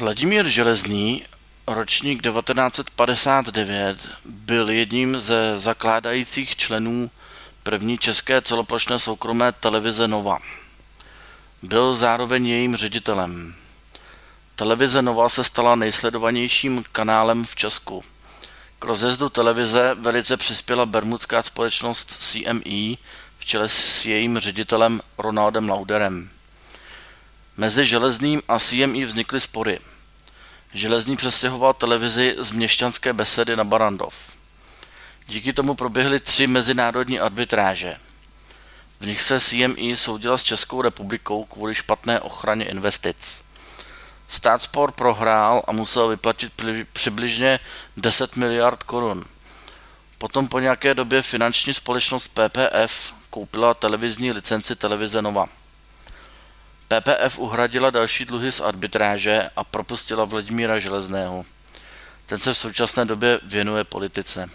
Vladimír Železný, ročník 1959, byl jedním ze zakládajících členů první české celoplošné soukromé televize Nova. Byl zároveň jejím ředitelem. Televize Nova se stala nejsledovanějším kanálem v Česku. K rozjezdu televize velice přispěla bermudská společnost CME v čele s jejím ředitelem Ronaldem Lauderem. Mezi Železným a CME vznikly spory. Železný přestěhoval televizi z měšťanské besedy na Barandov. Díky tomu proběhly tři mezinárodní arbitráže. V nich se CME soudila s Českou republikou kvůli špatné ochraně investic. Stát spor prohrál a musel vyplatit přibližně 10 miliard korun. Potom po nějaké době finanční společnost PPF koupila televizní licenci televize Nova. PPF uhradila další dluhy z arbitráže a propustila Vladimíra Železného. Ten se v současné době věnuje politice.